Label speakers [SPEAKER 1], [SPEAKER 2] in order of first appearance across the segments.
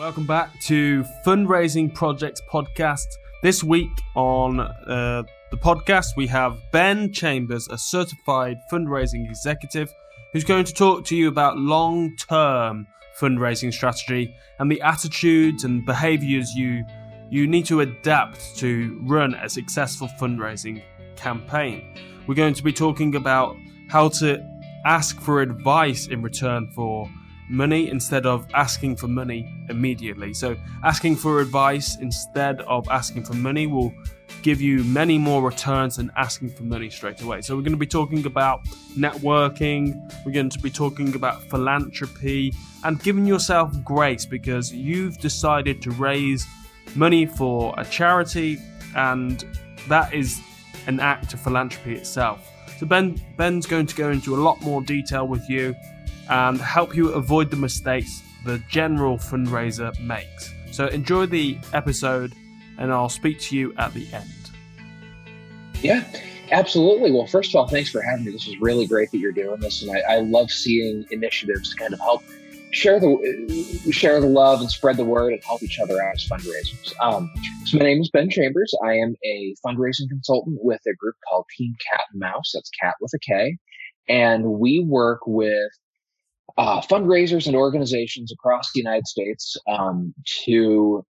[SPEAKER 1] Welcome back to Fundraising Projects Podcast. This week on uh, the podcast, we have Ben Chambers, a certified fundraising executive, who's going to talk to you about long term fundraising strategy and the attitudes and behaviors you, you need to adapt to run a successful fundraising campaign. We're going to be talking about how to ask for advice in return for money instead of asking for money immediately. So, asking for advice instead of asking for money will give you many more returns than asking for money straight away. So, we're going to be talking about networking, we're going to be talking about philanthropy, and giving yourself grace because you've decided to raise money for a charity, and that is an act of philanthropy itself. So, Ben, Ben's going to go into a lot more detail with you and help you avoid the mistakes the general fundraiser makes. So enjoy the episode, and I'll speak to you at the end.
[SPEAKER 2] Yeah, absolutely. Well, first of all, thanks for having me. This is really great that you're doing this, and I, I love seeing initiatives to kind of help share the share the love and spread the word and help each other out as fundraisers. Um, so my name is Ben Chambers. I am a fundraising consultant with a group called Team Kat and Mouse. That's Cat with a K, and we work with uh, fundraisers and organizations across the United States um, to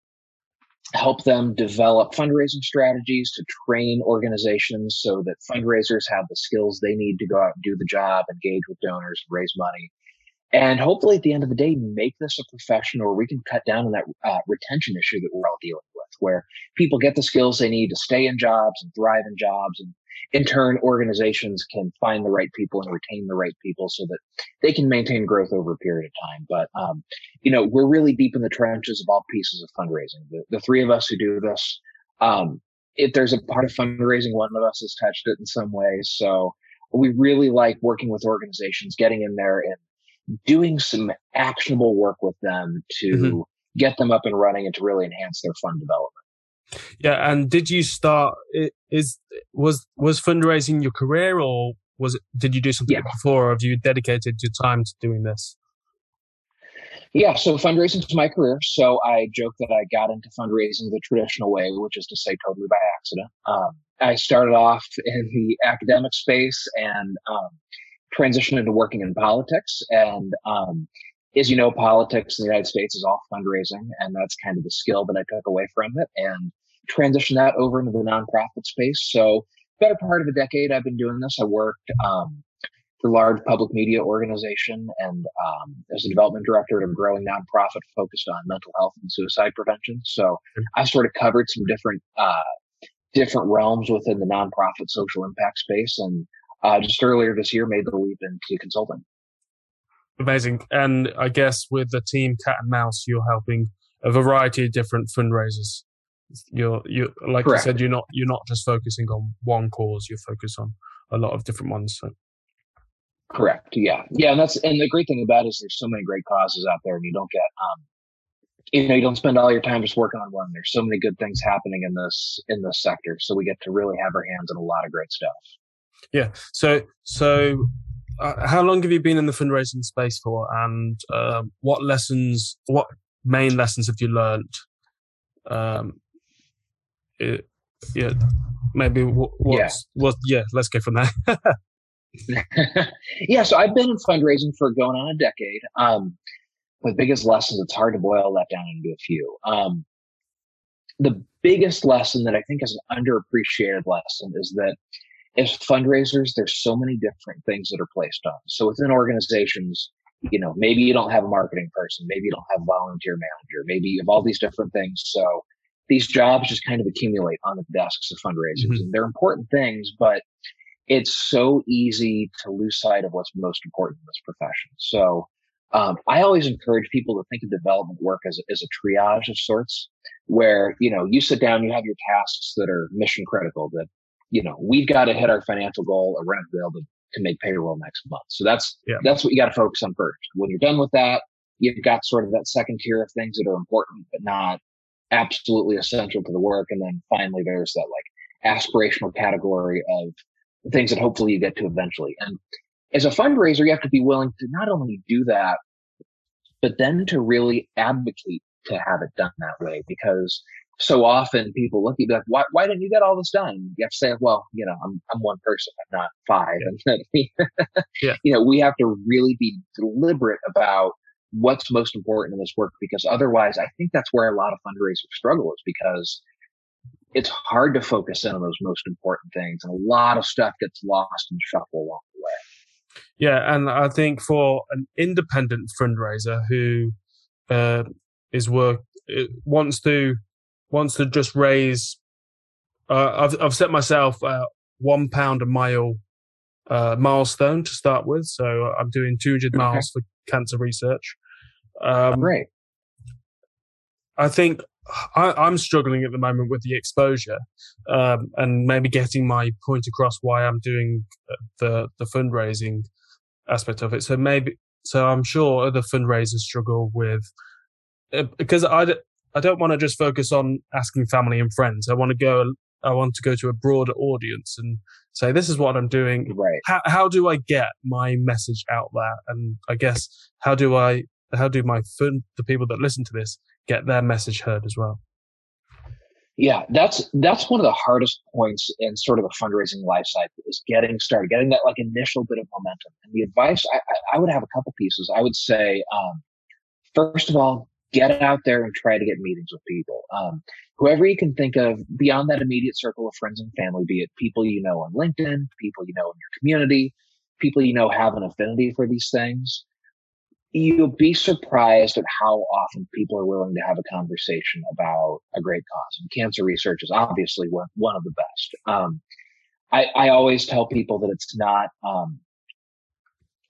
[SPEAKER 2] help them develop fundraising strategies to train organizations so that fundraisers have the skills they need to go out and do the job, engage with donors, raise money. And hopefully at the end of the day, make this a profession where we can cut down on that uh, retention issue that we're all dealing with, where people get the skills they need to stay in jobs and thrive in jobs and in turn, organizations can find the right people and retain the right people so that they can maintain growth over a period of time. But, um, you know, we're really deep in the trenches of all pieces of fundraising. The, the three of us who do this, um, if there's a part of fundraising, one of us has touched it in some way. So we really like working with organizations, getting in there and doing some actionable work with them to mm-hmm. get them up and running and to really enhance their fund development.
[SPEAKER 1] Yeah, and did you start? Is was was fundraising your career, or was it? Did you do something yeah. before, or have you dedicated your time to doing this?
[SPEAKER 2] Yeah, so fundraising is my career. So I joke that I got into fundraising the traditional way, which is to say totally by accident. Um, I started off in the academic space and um, transitioned into working in politics. And um, as you know, politics in the United States is all fundraising, and that's kind of the skill that I took away from it. And transitioned that over into the nonprofit space. So better part of a decade I've been doing this. I worked um, for large public media organization and um, as a development director at a growing nonprofit focused on mental health and suicide prevention. So I sort of covered some different uh, different realms within the nonprofit social impact space, and uh, just earlier this year made the leap into consulting.
[SPEAKER 1] Amazing, and I guess with the team Kat and Mouse, you're helping a variety of different fundraisers. You're you like Correct. you said you're not you're not just focusing on one cause you're focused on a lot of different ones so.
[SPEAKER 2] correct yeah. Yeah and that's and the great thing about it is there's so many great causes out there and you don't get um you know you don't spend all your time just working on one. There's so many good things happening in this in this sector so we get to really have our hands on a lot of great stuff.
[SPEAKER 1] Yeah so so uh, how long have you been in the fundraising space for and uh, what lessons what main lessons have you learned um, it, yeah, maybe what's yeah. what? Yeah, let's go from there.
[SPEAKER 2] yeah, so I've been in fundraising for going on a decade. Um, the biggest lessons, it's hard to boil that down into a few. Um, the biggest lesson that I think is an underappreciated lesson is that as fundraisers, there's so many different things that are placed on. So within organizations, you know, maybe you don't have a marketing person, maybe you don't have a volunteer manager, maybe you have all these different things. So these jobs just kind of accumulate on the desks of fundraisers mm-hmm. and they're important things, but it's so easy to lose sight of what's most important in this profession. So, um, I always encourage people to think of development work as a, as a triage of sorts where, you know, you sit down, you have your tasks that are mission critical that, you know, we've got to hit our financial goal going to be able to, to make payroll next month. So that's, yeah. that's what you got to focus on first. When you're done with that, you've got sort of that second tier of things that are important, but not absolutely essential to the work. And then finally, there's that like aspirational category of things that hopefully you get to eventually. And as a fundraiser, you have to be willing to not only do that, but then to really advocate to have it done that way because so often people look at you like, why, why didn't you get all this done? You have to say, well, you know, I'm, I'm one person, I'm not five. And yeah. you know, we have to really be deliberate about what's most important in this work because otherwise I think that's where a lot of fundraisers struggle is because it's hard to focus in on those most important things and a lot of stuff gets lost and shuffled along the way.
[SPEAKER 1] Yeah, and I think for an independent fundraiser who uh, is work wants to wants to just raise. Uh, I've I've set myself a one pound a mile uh, milestone to start with, so I'm doing 200 okay. miles for cancer research.
[SPEAKER 2] Um, Great.
[SPEAKER 1] I think I, am struggling at the moment with the exposure um, and maybe getting my point across why I'm doing the the fundraising aspect of it. So maybe so I'm sure other fundraisers struggle with uh, because I I don't want to just focus on asking family and friends. I want to go. I want to go to a broader audience and say, "This is what I'm doing.
[SPEAKER 2] Right?
[SPEAKER 1] How, how do I get my message out there? And I guess how do I how do my the people that listen to this get their message heard as well?
[SPEAKER 2] Yeah, that's that's one of the hardest points in sort of the fundraising life cycle is getting started, getting that like initial bit of momentum. And the advice I, I would have a couple pieces. I would say, um, first of all, get out there and try to get meetings with people. Um, whoever you can think of beyond that immediate circle of friends and family, be it people you know on LinkedIn, people you know in your community, people you know have an affinity for these things. You'll be surprised at how often people are willing to have a conversation about a great cause. And cancer research is obviously one, one of the best. Um, I, I, always tell people that it's not um,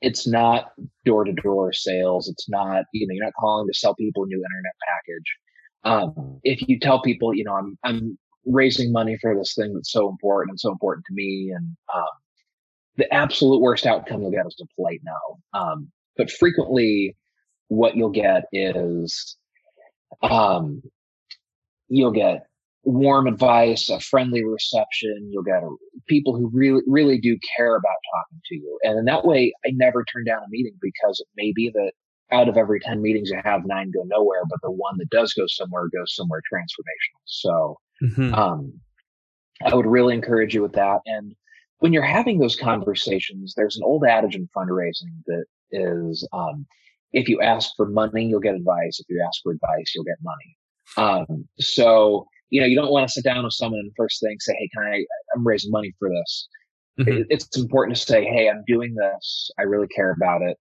[SPEAKER 2] it's not door to door sales. It's not, you know, you're not calling to sell people a new internet package. Um, if you tell people, you know, I'm, I'm raising money for this thing that's so important and so important to me. And, um, the absolute worst outcome you'll get is a polite no. Um, but frequently what you'll get is, um, you'll get warm advice, a friendly reception. You'll get people who really, really do care about talking to you. And in that way, I never turn down a meeting because it may be that out of every 10 meetings you have, nine go nowhere, but the one that does go somewhere goes somewhere transformational. So, mm-hmm. um, I would really encourage you with that. And when you're having those conversations, there's an old adage in fundraising that is, um, if you ask for money, you'll get advice. If you ask for advice, you'll get money. Um, so you know, you don't want to sit down with someone and first thing say, Hey, can I, I'm raising money for this. Mm-hmm. it's important to say, Hey, I'm doing this. I really care about it.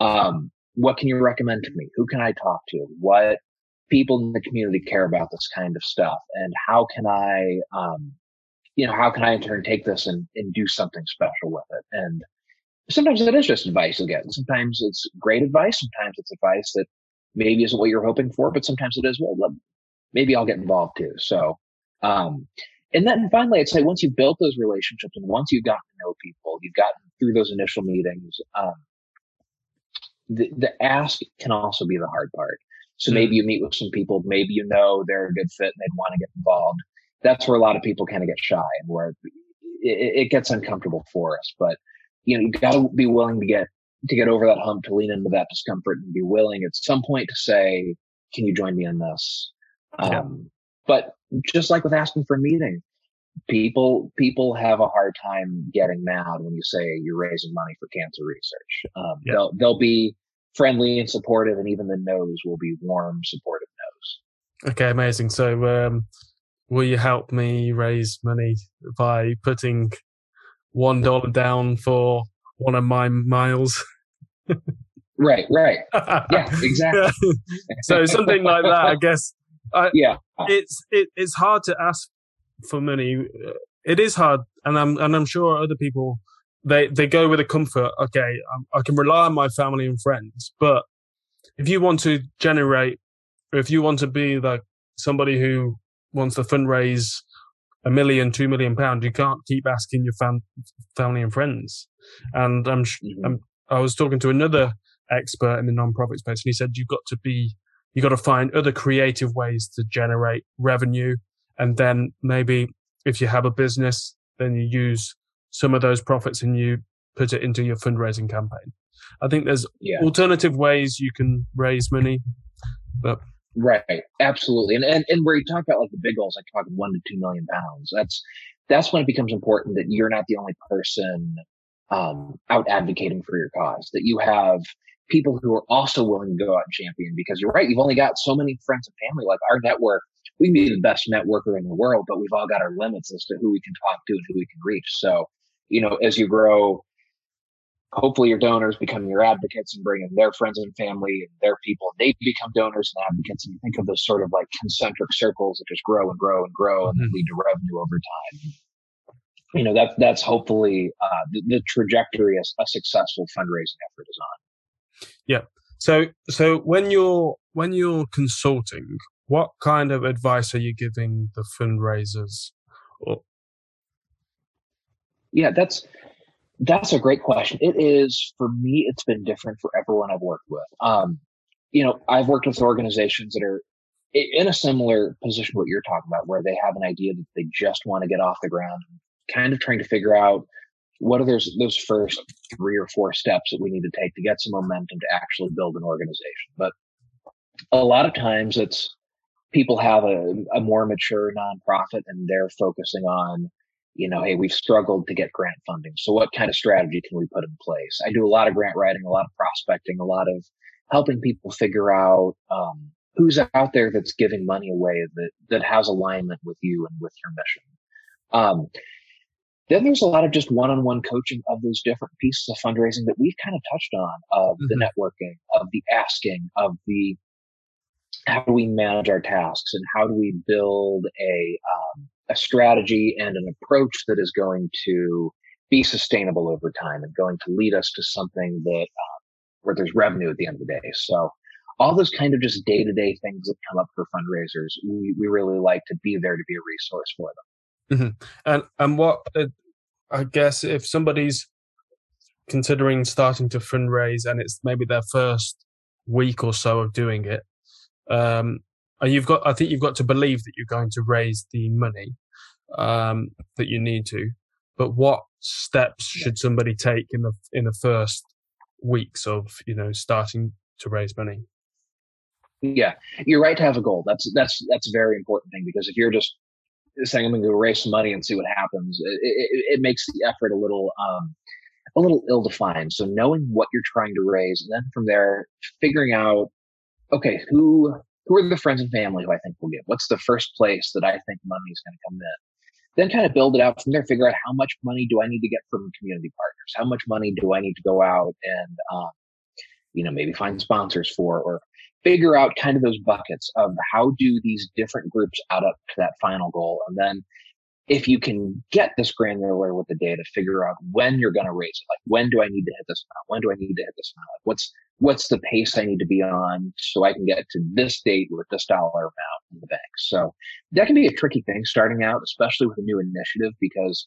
[SPEAKER 2] Um, what can you recommend to me? Who can I talk to? What people in the community care about this kind of stuff? And how can I, um, you know, how can I in turn take this and, and do something special with it? And sometimes it is just advice again. Sometimes it's great advice. Sometimes it's advice that maybe isn't what you're hoping for, but sometimes it is, well, maybe I'll get involved too. So, um, and then finally, I'd say once you've built those relationships and once you've gotten to know people, you've gotten through those initial meetings, um, the, the ask can also be the hard part. So mm-hmm. maybe you meet with some people, maybe you know they're a good fit and they'd want to get involved. That's where a lot of people kind of get shy and where it, it gets uncomfortable for us. But you know, you've got to be willing to get to get over that hump, to lean into that discomfort, and be willing at some point to say, "Can you join me in this?" Yeah. Um, but just like with asking for a meeting, people people have a hard time getting mad when you say you're raising money for cancer research. Um, yeah. They'll they'll be friendly and supportive, and even the no's will be warm, supportive no's.
[SPEAKER 1] Okay, amazing. So, um, will you help me raise money by putting one dollar down for one of my miles?
[SPEAKER 2] right, right. Yeah, exactly.
[SPEAKER 1] so something like that, I guess
[SPEAKER 2] uh, yeah,
[SPEAKER 1] it's it, it's hard to ask for money. It is hard, and I'm and I'm sure other people they they go with a comfort. Okay, I, I can rely on my family and friends, but if you want to generate, or if you want to be like somebody who wants to fundraise a million, two million pounds, you can't keep asking your fam- family and friends. And I'm, mm-hmm. I'm, I was talking to another expert in the non-profit space, and he said you've got to be you got to find other creative ways to generate revenue. And then maybe if you have a business, then you use some of those profits and you put it into your fundraising campaign. I think there's yeah. alternative ways you can raise money, but
[SPEAKER 2] Right, absolutely, and and and where you talk about like the big goals, like talking one to two million pounds, that's that's when it becomes important that you're not the only person um, out advocating for your cause. That you have people who are also willing to go out and champion. Because you're right, you've only got so many friends and family. Like our network, we can be the best networker in the world, but we've all got our limits as to who we can talk to and who we can reach. So, you know, as you grow hopefully your donors become your advocates and bring in their friends and family and their people. They become donors and advocates. And you think of those sort of like concentric circles that just grow and grow and grow and mm-hmm. lead to revenue over time. You know, that, that's hopefully uh, the, the trajectory a, a successful fundraising effort is on.
[SPEAKER 1] Yeah. So, so when you're, when you're consulting, what kind of advice are you giving the fundraisers? Or...
[SPEAKER 2] Yeah, that's, that's a great question. It is for me. It's been different for everyone I've worked with. Um, you know, I've worked with organizations that are in a similar position what you're talking about, where they have an idea that they just want to get off the ground, kind of trying to figure out what are those those first three or four steps that we need to take to get some momentum to actually build an organization. But a lot of times, it's people have a, a more mature nonprofit and they're focusing on you know, hey, we've struggled to get grant funding. So what kind of strategy can we put in place? I do a lot of grant writing, a lot of prospecting, a lot of helping people figure out um, who's out there that's giving money away that that has alignment with you and with your mission. Um, then there's a lot of just one-on-one coaching of those different pieces of fundraising that we've kind of touched on of mm-hmm. the networking, of the asking, of the how do we manage our tasks and how do we build a um, a strategy and an approach that is going to be sustainable over time and going to lead us to something that uh, where there's revenue at the end of the day. So all those kind of just day to day things that come up for fundraisers, we, we really like to be there to be a resource for them.
[SPEAKER 1] Mm-hmm. And and what uh, I guess if somebody's considering starting to fundraise and it's maybe their first week or so of doing it, um, and you've got, I think you've got to believe that you're going to raise the money um, that you need to. But what steps should somebody take in the in the first weeks of you know starting to raise money?
[SPEAKER 2] Yeah, you're right to have a goal. That's that's that's a very important thing because if you're just saying I'm going to go raise some money and see what happens, it, it, it makes the effort a little um, a little ill defined. So knowing what you're trying to raise, and then from there figuring out, okay, who who are the friends and family who I think will give? What's the first place that I think money is going to come in? Then kind of build it out from there. Figure out how much money do I need to get from community partners? How much money do I need to go out and, um, you know, maybe find sponsors for, or figure out kind of those buckets of how do these different groups add up to that final goal, and then if you can get this granular with the data, figure out when you're going to raise it. Like, when do I need to hit this amount? When do I need to hit this amount? Like, what's what's the pace I need to be on so I can get to this date with this dollar amount in the bank? So that can be a tricky thing starting out, especially with a new initiative, because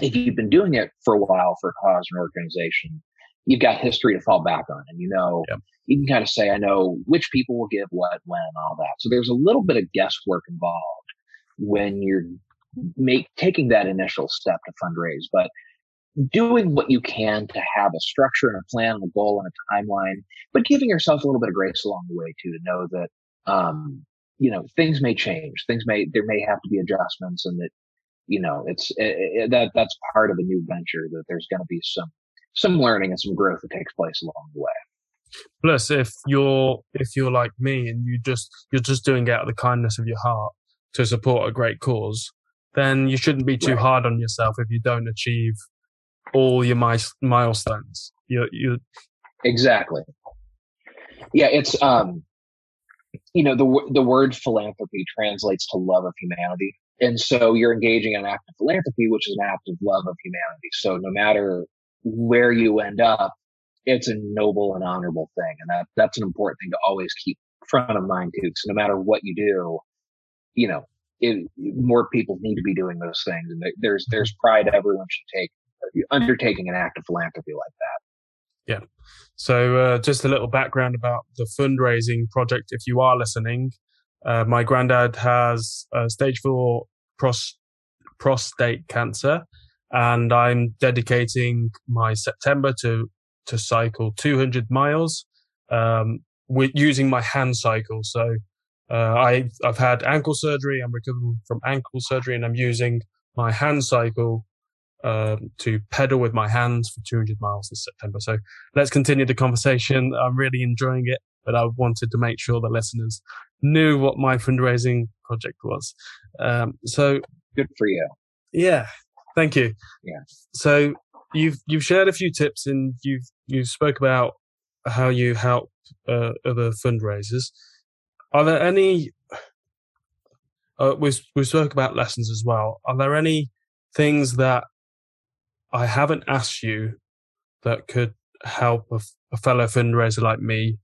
[SPEAKER 2] if you've been doing it for a while for a cause or organization, you've got history to fall back on, and you know yep. you can kind of say, I know which people will give what, when, all that. So there's a little bit of guesswork involved when you're make taking that initial step to fundraise, but doing what you can to have a structure and a plan and a goal and a timeline, but giving yourself a little bit of grace along the way too, to know that, um, you know, things may change. Things may, there may have to be adjustments and that, you know, it's it, it, that, that's part of a new venture that there's going to be some, some learning and some growth that takes place along the way.
[SPEAKER 1] Plus, if you're, if you're like me and you just, you're just doing it out of the kindness of your heart to support a great cause, then you shouldn't be too right. hard on yourself if you don't achieve all your my, milestones. You you
[SPEAKER 2] exactly. Yeah, it's um, you know the the word philanthropy translates to love of humanity, and so you're engaging in an act of philanthropy, which is an act of love of humanity. So no matter where you end up, it's a noble and honorable thing, and that that's an important thing to always keep front of mind too. So no matter what you do, you know, it, more people need to be doing those things. And there's there's pride everyone should take undertaking an act of philanthropy like that.
[SPEAKER 1] Yeah. So uh, just a little background about the fundraising project. If you are listening, uh, my granddad has uh, stage four pros- prostate cancer, and I'm dedicating my September to to cycle 200 miles um, with using my hand cycle. So uh, I I've had ankle surgery. I'm recovering from ankle surgery, and I'm using my hand cycle um, to pedal with my hands for 200 miles this September. So let's continue the conversation. I'm really enjoying it, but I wanted to make sure the listeners knew what my fundraising project was. Um, so
[SPEAKER 2] good for you.
[SPEAKER 1] Yeah, thank you.
[SPEAKER 2] Yeah.
[SPEAKER 1] So you've you've shared a few tips, and you've you spoke about how you help uh, other fundraisers. Are there any? Uh, we we spoke about lessons as well. Are there any things that I haven't asked you that could help a, a fellow fundraiser like me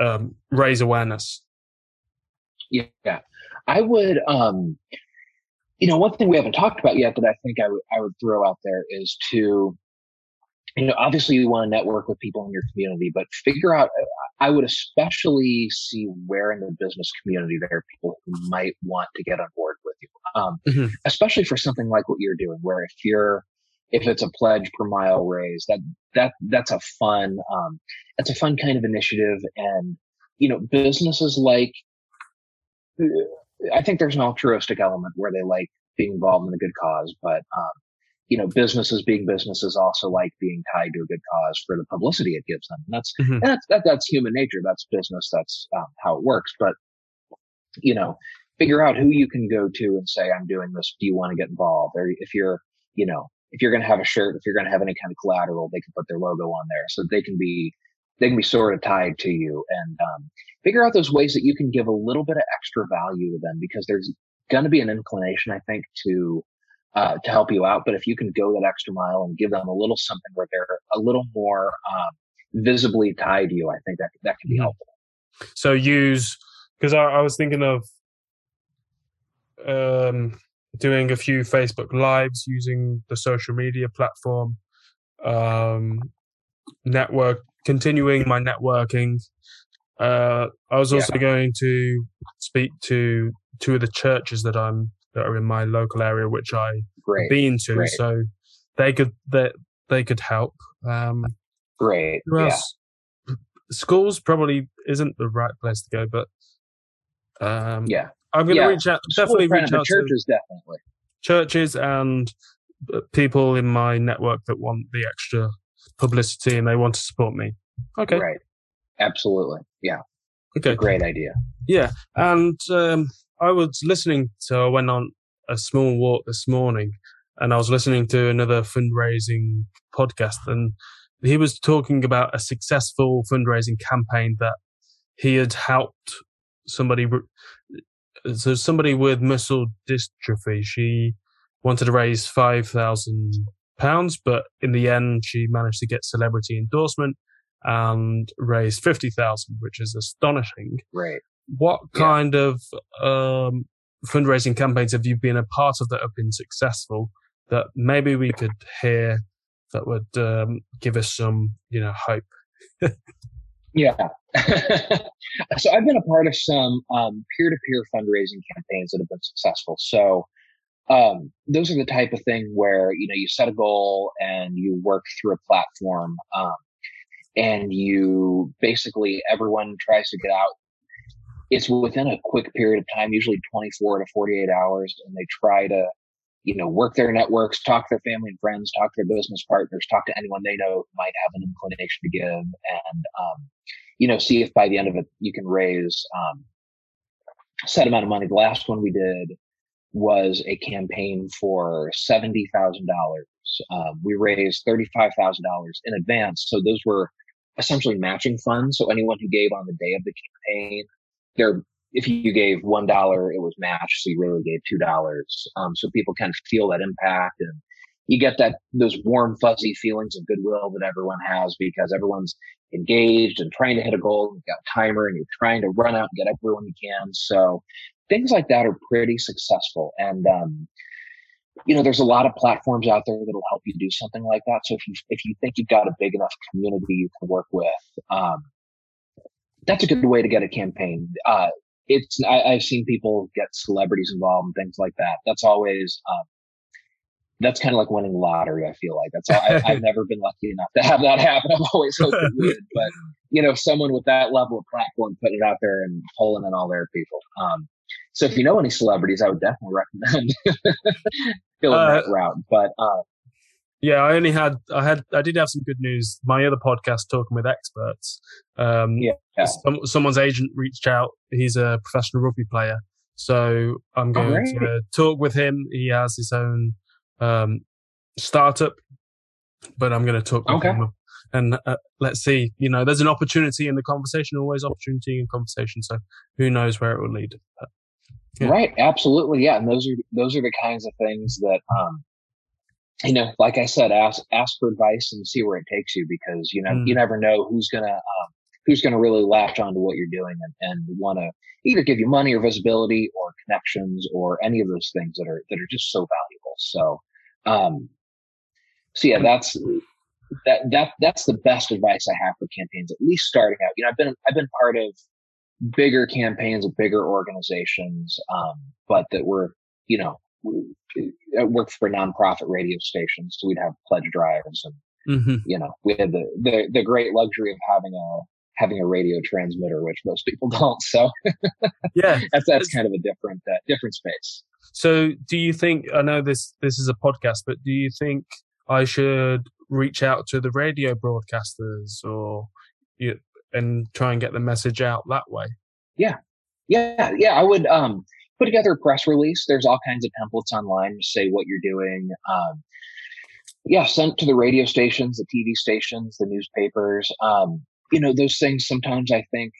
[SPEAKER 1] um, raise awareness?
[SPEAKER 2] Yeah, I would. Um, you know, one thing we haven't talked about yet that I think I would I would throw out there is to, you know, obviously you want to network with people in your community, but figure out. I would especially see where in the business community there are people who might want to get on board with you, um, mm-hmm. especially for something like what you're doing, where if you're if it's a pledge per mile raise, that that that's a fun um, that's a fun kind of initiative, and you know, businesses like I think there's an altruistic element where they like being involved in a good cause, but um, you know, businesses being businesses also like being tied to a good cause for the publicity it gives them. And that's mm-hmm. that's that, that's human nature. That's business. That's um, how it works. But you know, figure out who you can go to and say, "I'm doing this. Do you want to get involved?" Or if you're, you know, if you're going to have a shirt, if you're going to have any kind of collateral, they can put their logo on there so they can be they can be sort of tied to you and um, figure out those ways that you can give a little bit of extra value to them because there's going to be an inclination, I think, to uh, to help you out. But if you can go that extra mile and give them a little something where they're a little more um, visibly tied to you, I think that that can be mm-hmm. helpful.
[SPEAKER 1] So use because I, I, was thinking of um, doing a few Facebook lives using the social media platform, um, network, continuing my networking. Uh, I was also yeah. going to speak to two of the churches that I'm that are in my local area, which I Great. been to, Great. so they could they they could help. Um,
[SPEAKER 2] Great. Yeah.
[SPEAKER 1] Schools probably isn't the right place to go, but um,
[SPEAKER 2] yeah,
[SPEAKER 1] I'm going to yeah. reach out. Definitely reach out
[SPEAKER 2] churches. To definitely
[SPEAKER 1] churches and uh, people in my network that want the extra publicity and they want to support me. Okay.
[SPEAKER 2] Right. Absolutely. Yeah.
[SPEAKER 1] Okay.
[SPEAKER 2] great idea.
[SPEAKER 1] Yeah. And um, I was listening to, I went on a small walk this morning and I was listening to another fundraising podcast and he was talking about a successful fundraising campaign that he had helped somebody so somebody with muscle dystrophy she wanted to raise 5000 pounds but in the end she managed to get celebrity endorsement and raised 50,000 which is astonishing.
[SPEAKER 2] Right.
[SPEAKER 1] What kind yeah. of um, fundraising campaigns have you been a part of that have been successful that maybe we could hear that would um, give us some you know hope?
[SPEAKER 2] Yeah. So i've been a part of some um, peer-to-peer fundraising campaigns that have been successful. So um, those are the type of thing where you know you set a goal and you work through a platform um, and you basically everyone tries to get out. It's within a quick period of time usually 24 to 48 hours and they try to you know work their networks talk to their family and friends talk to their business partners talk to anyone they know might have an inclination to give and um, you know see if by the end of it you can raise um, set amount of money. The last one we did was a campaign for $70,000. Um, we raised $35,000 in advance. So those were essentially matching funds. So anyone who gave on the day of the campaign, there, if you gave $1, it was matched. So you really gave $2. Um, so people kind of feel that impact and you get that, those warm, fuzzy feelings of goodwill that everyone has because everyone's engaged and trying to hit a goal. You've got a timer and you're trying to run out and get everyone you can. So things like that are pretty successful. And, um, you know, there's a lot of platforms out there that'll help you do something like that. So if you, if you think you've got a big enough community you can work with, um, that's a good way to get a campaign. Uh, it's, I, have seen people get celebrities involved and things like that. That's always, um, that's kind of like winning the lottery. I feel like that's. I, have never been lucky enough to have that happen. I've always hoped it would, but you know, someone with that level of platform putting it out there and pulling in all their people. Um, so if you know any celebrities, I would definitely recommend going uh, that route. But uh,
[SPEAKER 1] yeah, I only had I had I did have some good news. My other podcast, talking with experts. Um, yeah. Some, someone's agent reached out. He's a professional rugby player, so I'm going right. to talk with him. He has his own um, startup, but I'm going to talk with okay. him and uh, let's see. You know, there's an opportunity in the conversation, always opportunity in conversation. So who knows where it will lead? But,
[SPEAKER 2] yeah. Right, absolutely, yeah. And those are those are the kinds of things that, um, you know, like I said, ask ask for advice and see where it takes you because you know mm. you never know who's gonna um, who's gonna really latch onto what you're doing and, and want to either give you money or visibility or connections or any of those things that are that are just so valuable. So, um, so yeah, that's that that that's the best advice I have for campaigns. At least starting out, you know, I've been I've been part of bigger campaigns of bigger organizations, um, but that were you know I worked for nonprofit radio stations, so we'd have pledge drives, and mm-hmm. you know we had the, the the great luxury of having a having a radio transmitter, which most people don't. So yeah, that's that's kind of a different uh, different space.
[SPEAKER 1] So, do you think? I know this this is a podcast, but do you think I should reach out to the radio broadcasters or you, and try and get the message out that way?
[SPEAKER 2] Yeah, yeah, yeah. I would um, put together a press release. There's all kinds of templates online to say what you're doing. Um, yeah, sent to the radio stations, the TV stations, the newspapers. Um, you know, those things. Sometimes I think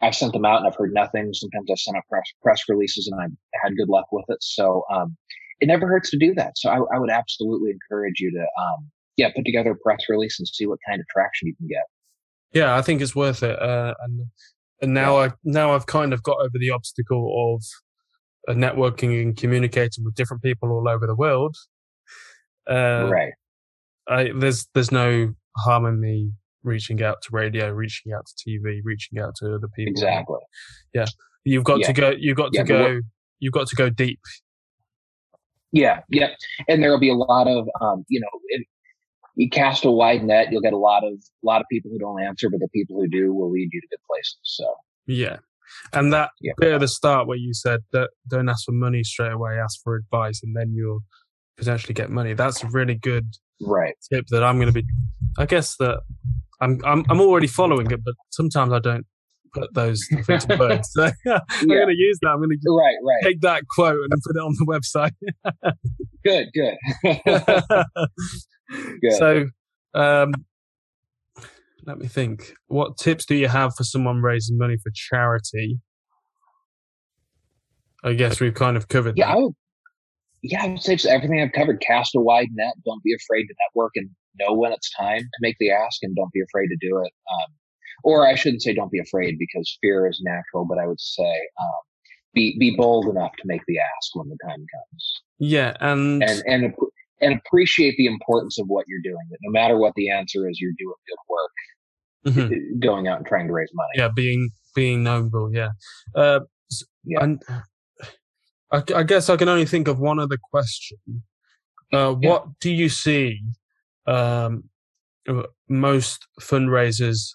[SPEAKER 2] I've sent them out and I've heard nothing. Sometimes I've sent out press press releases and I've had good luck with it. So um, it never hurts to do that. So I, I would absolutely encourage you to um, yeah, put together a press release and see what kind of traction you can get.
[SPEAKER 1] Yeah, I think it's worth it. Uh, and and now yeah. I now I've kind of got over the obstacle of uh, networking and communicating with different people all over the world.
[SPEAKER 2] Uh, right.
[SPEAKER 1] I, there's there's no harm in me reaching out to radio, reaching out to TV, reaching out to other people.
[SPEAKER 2] Exactly.
[SPEAKER 1] Yeah, you've got yeah. to go. You've got yeah, to go. You've got to go deep.
[SPEAKER 2] Yeah, yeah, and there will be a lot of, um, you know, you cast a wide net, you'll get a lot of a lot of people who don't answer, but the people who do will lead you to good places. So
[SPEAKER 1] yeah, and that yeah. bit at the start where you said that don't ask for money straight away, ask for advice, and then you'll potentially get money. That's a really good
[SPEAKER 2] right
[SPEAKER 1] tip that I'm going to be. I guess that I'm I'm I'm already following it, but sometimes I don't put those things into words. So I'm yeah. going to use that. I'm going to
[SPEAKER 2] right, right.
[SPEAKER 1] take that quote and put it on the website.
[SPEAKER 2] good, good.
[SPEAKER 1] So, um, let me think. What tips do you have for someone raising money for charity? I guess we've kind of covered
[SPEAKER 2] yeah,
[SPEAKER 1] that. I
[SPEAKER 2] would, yeah, I would say just everything I've covered. Cast a wide net. Don't be afraid to network and know when it's time to make the ask, and don't be afraid to do it. Um, or I shouldn't say don't be afraid because fear is natural, but I would say um, be be bold enough to make the ask when the time comes.
[SPEAKER 1] Yeah, and
[SPEAKER 2] and and and appreciate the importance of what you're doing. That no matter what the answer is, you're doing good work, mm-hmm. going out and trying to raise money.
[SPEAKER 1] Yeah, being being noble. Yeah, uh, yeah. And I, I, guess I can only think of one other question. Uh, yeah. What do you see um, most fundraisers?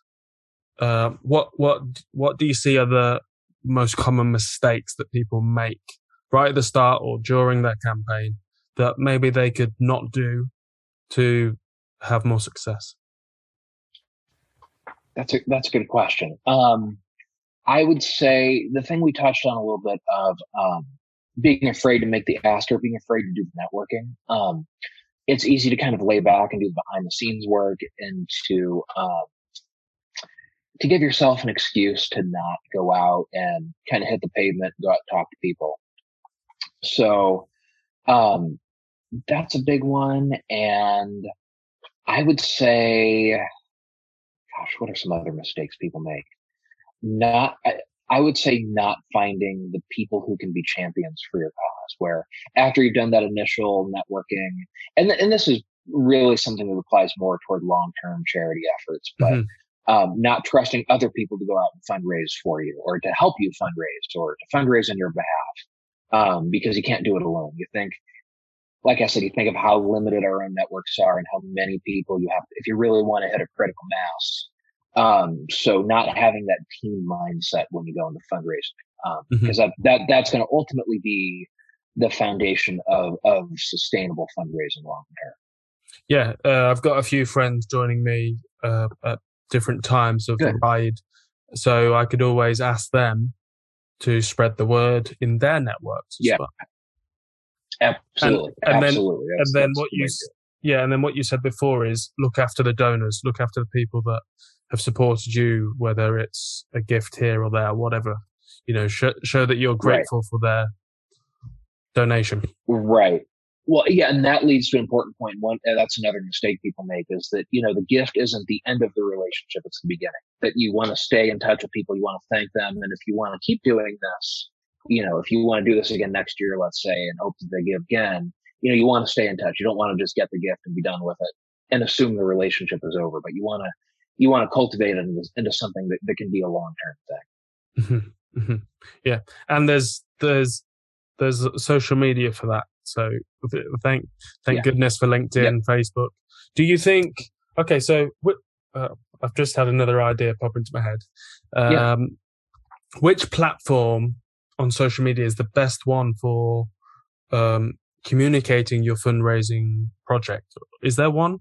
[SPEAKER 1] Uh, what what what do you see are the most common mistakes that people make right at the start or during their campaign that maybe they could not do to have more success?
[SPEAKER 2] That's a that's a good question. Um, I would say the thing we touched on a little bit of um, being afraid to make the ask or being afraid to do the networking. Um, it's easy to kind of lay back and do the behind the scenes work and to um, to give yourself an excuse to not go out and kind of hit the pavement, go out and talk to people. So, um, that's a big one. And I would say, gosh, what are some other mistakes people make? Not, I, I would say not finding the people who can be champions for your cause, where after you've done that initial networking, and, and this is really something that applies more toward long-term charity efforts, but mm-hmm. um, not trusting other people to go out and fundraise for you or to help you fundraise or to fundraise on your behalf um, because you can't do it alone. You think like I said, you think of how limited our own networks are and how many people you have. If you really want to hit a critical mass, um, so not having that team mindset when you go into fundraising, because um, mm-hmm. that, that that's going to ultimately be the foundation of of sustainable fundraising long term.
[SPEAKER 1] Yeah, uh, I've got a few friends joining me uh, at different times of Good. the ride, so I could always ask them to spread the word in their networks.
[SPEAKER 2] yeah,
[SPEAKER 1] well.
[SPEAKER 2] Absolutely, and, and
[SPEAKER 1] absolutely.
[SPEAKER 2] Then,
[SPEAKER 1] and then what you yeah, and then what you said before is look after the donors, look after the people that have supported you, whether it's a gift here or there, whatever. You know, show, show that you're grateful right. for their donation.
[SPEAKER 2] Right. Well, yeah, and that leads to an important point. One, that's another mistake people make is that you know the gift isn't the end of the relationship; it's the beginning. That you want to stay in touch with people, you want to thank them, and if you want to keep doing this, you know, if you want to do this again next year, let's say, and hope that they give again, you know, you want to stay in touch. You don't want to just get the gift and be done with it and assume the relationship is over, but you want to you want to cultivate it into, into something that, that can be a long term thing.
[SPEAKER 1] Mm-hmm. Mm-hmm. Yeah, and there's there's there's social media for that. So thank thank yeah. goodness for LinkedIn, yep. Facebook. Do you think? Okay, so uh, I've just had another idea pop into my head. Um, yeah. Which platform on social media is the best one for um, communicating your fundraising project? Is there one?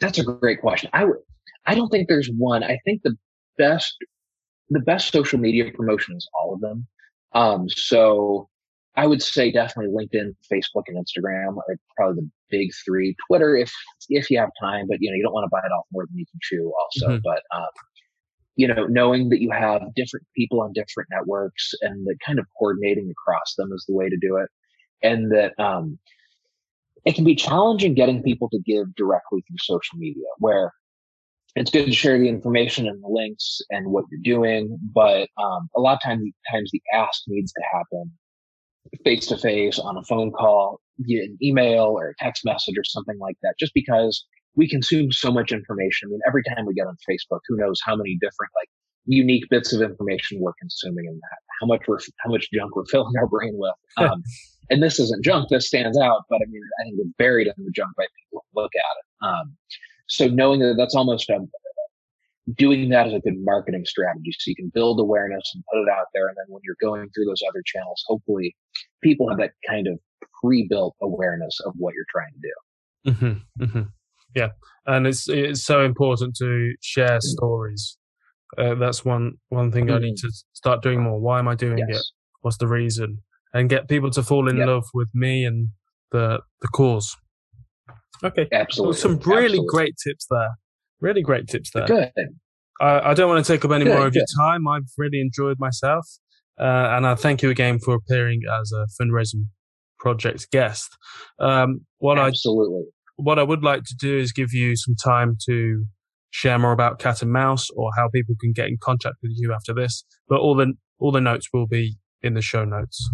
[SPEAKER 2] That's a great question. I would. I don't think there's one. I think the best the best social media promotion is all of them. Um, so I would say definitely LinkedIn, Facebook, and Instagram are probably the big three. Twitter, if if you have time, but you know you don't want to bite off more than you can chew. Also, mm-hmm. but um, you know, knowing that you have different people on different networks and that kind of coordinating across them is the way to do it, and that um, it can be challenging getting people to give directly through social media, where it's good to share the information and the links and what you're doing, but um, a lot of times, times the ask needs to happen face to face on a phone call, via an email or a text message or something like that, just because we consume so much information. I mean, every time we get on Facebook, who knows how many different like unique bits of information we're consuming and how much we're how much junk we're filling our brain with. Um, and this isn't junk; this stands out. But I mean, I think it's buried in the junk by people who look at it. Um, so knowing that that's almost a, doing that as a good marketing strategy, so you can build awareness and put it out there, and then when you're going through those other channels, hopefully people have that kind of pre-built awareness of what you're trying to do.
[SPEAKER 1] Mm-hmm, mm-hmm. Yeah, and it's it's so important to share stories. Uh, that's one one thing mm-hmm. I need mm. to start doing more. Why am I doing yes. it? What's the reason? And get people to fall in yep. love with me and the the cause. Okay,
[SPEAKER 2] absolutely.
[SPEAKER 1] Well, some really absolutely. great tips there. Really great tips there.
[SPEAKER 2] Good.
[SPEAKER 1] I, I don't want to take up any good, more of good. your time. I've really enjoyed myself, uh, and I thank you again for appearing as a fundraising project guest. Um, what
[SPEAKER 2] absolutely. I
[SPEAKER 1] what I would like to do is give you some time to share more about Kat and Mouse or how people can get in contact with you after this. But all the all the notes will be in the show notes.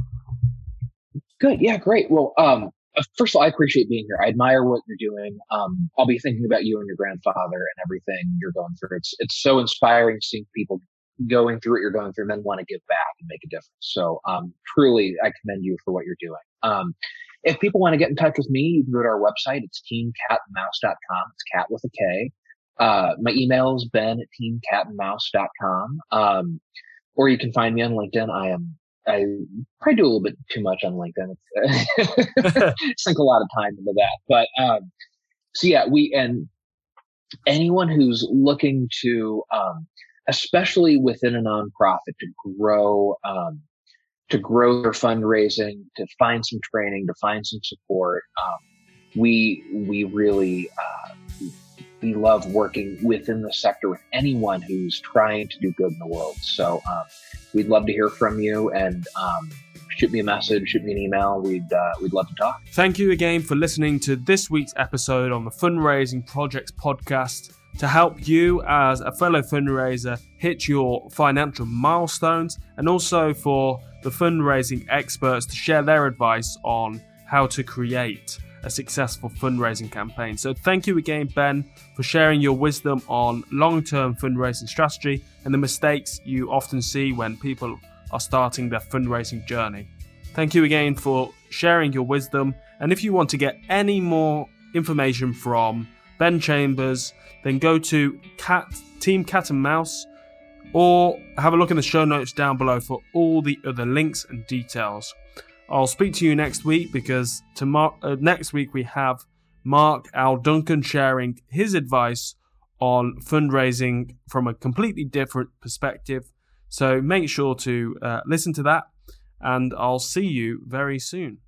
[SPEAKER 2] Good. Yeah. Great. Well, um, uh, first of all, I appreciate being here. I admire what you're doing. Um, I'll be thinking about you and your grandfather and everything you're going through. It's it's so inspiring seeing people going through what you're going through and then want to give back and make a difference. So, um, truly, I commend you for what you're doing. Um, if people want to get in touch with me, you can go to our website. It's teamkatandmouse.com. It's cat with a K. Uh, my email is ben at teamkatandmouse.com. Um, or you can find me on LinkedIn. I am, I probably do a little bit too much on LinkedIn. sink a lot of time into that. But, um, so yeah, we, and anyone who's looking to, um, especially within a nonprofit to grow, um, to grow their fundraising, to find some training, to find some support. Um, we we really uh, we love working within the sector with anyone who's trying to do good in the world. So um, we'd love to hear from you and. Um, shoot me a message, shoot me an email. We'd uh, we'd love to talk.
[SPEAKER 1] Thank you again for listening to this week's episode on the Fundraising Projects podcast to help you as a fellow fundraiser hit your financial milestones and also for the fundraising experts to share their advice on how to create a successful fundraising campaign. So, thank you again, Ben, for sharing your wisdom on long term fundraising strategy and the mistakes you often see when people are starting their fundraising journey. Thank you again for sharing your wisdom. And if you want to get any more information from Ben Chambers, then go to Cat Team Kat and Mouse or have a look in the show notes down below for all the other links and details. I'll speak to you next week because tomorrow, uh, next week we have Mark Al Duncan sharing his advice on fundraising from a completely different perspective. So make sure to uh, listen to that, and I'll see you very soon.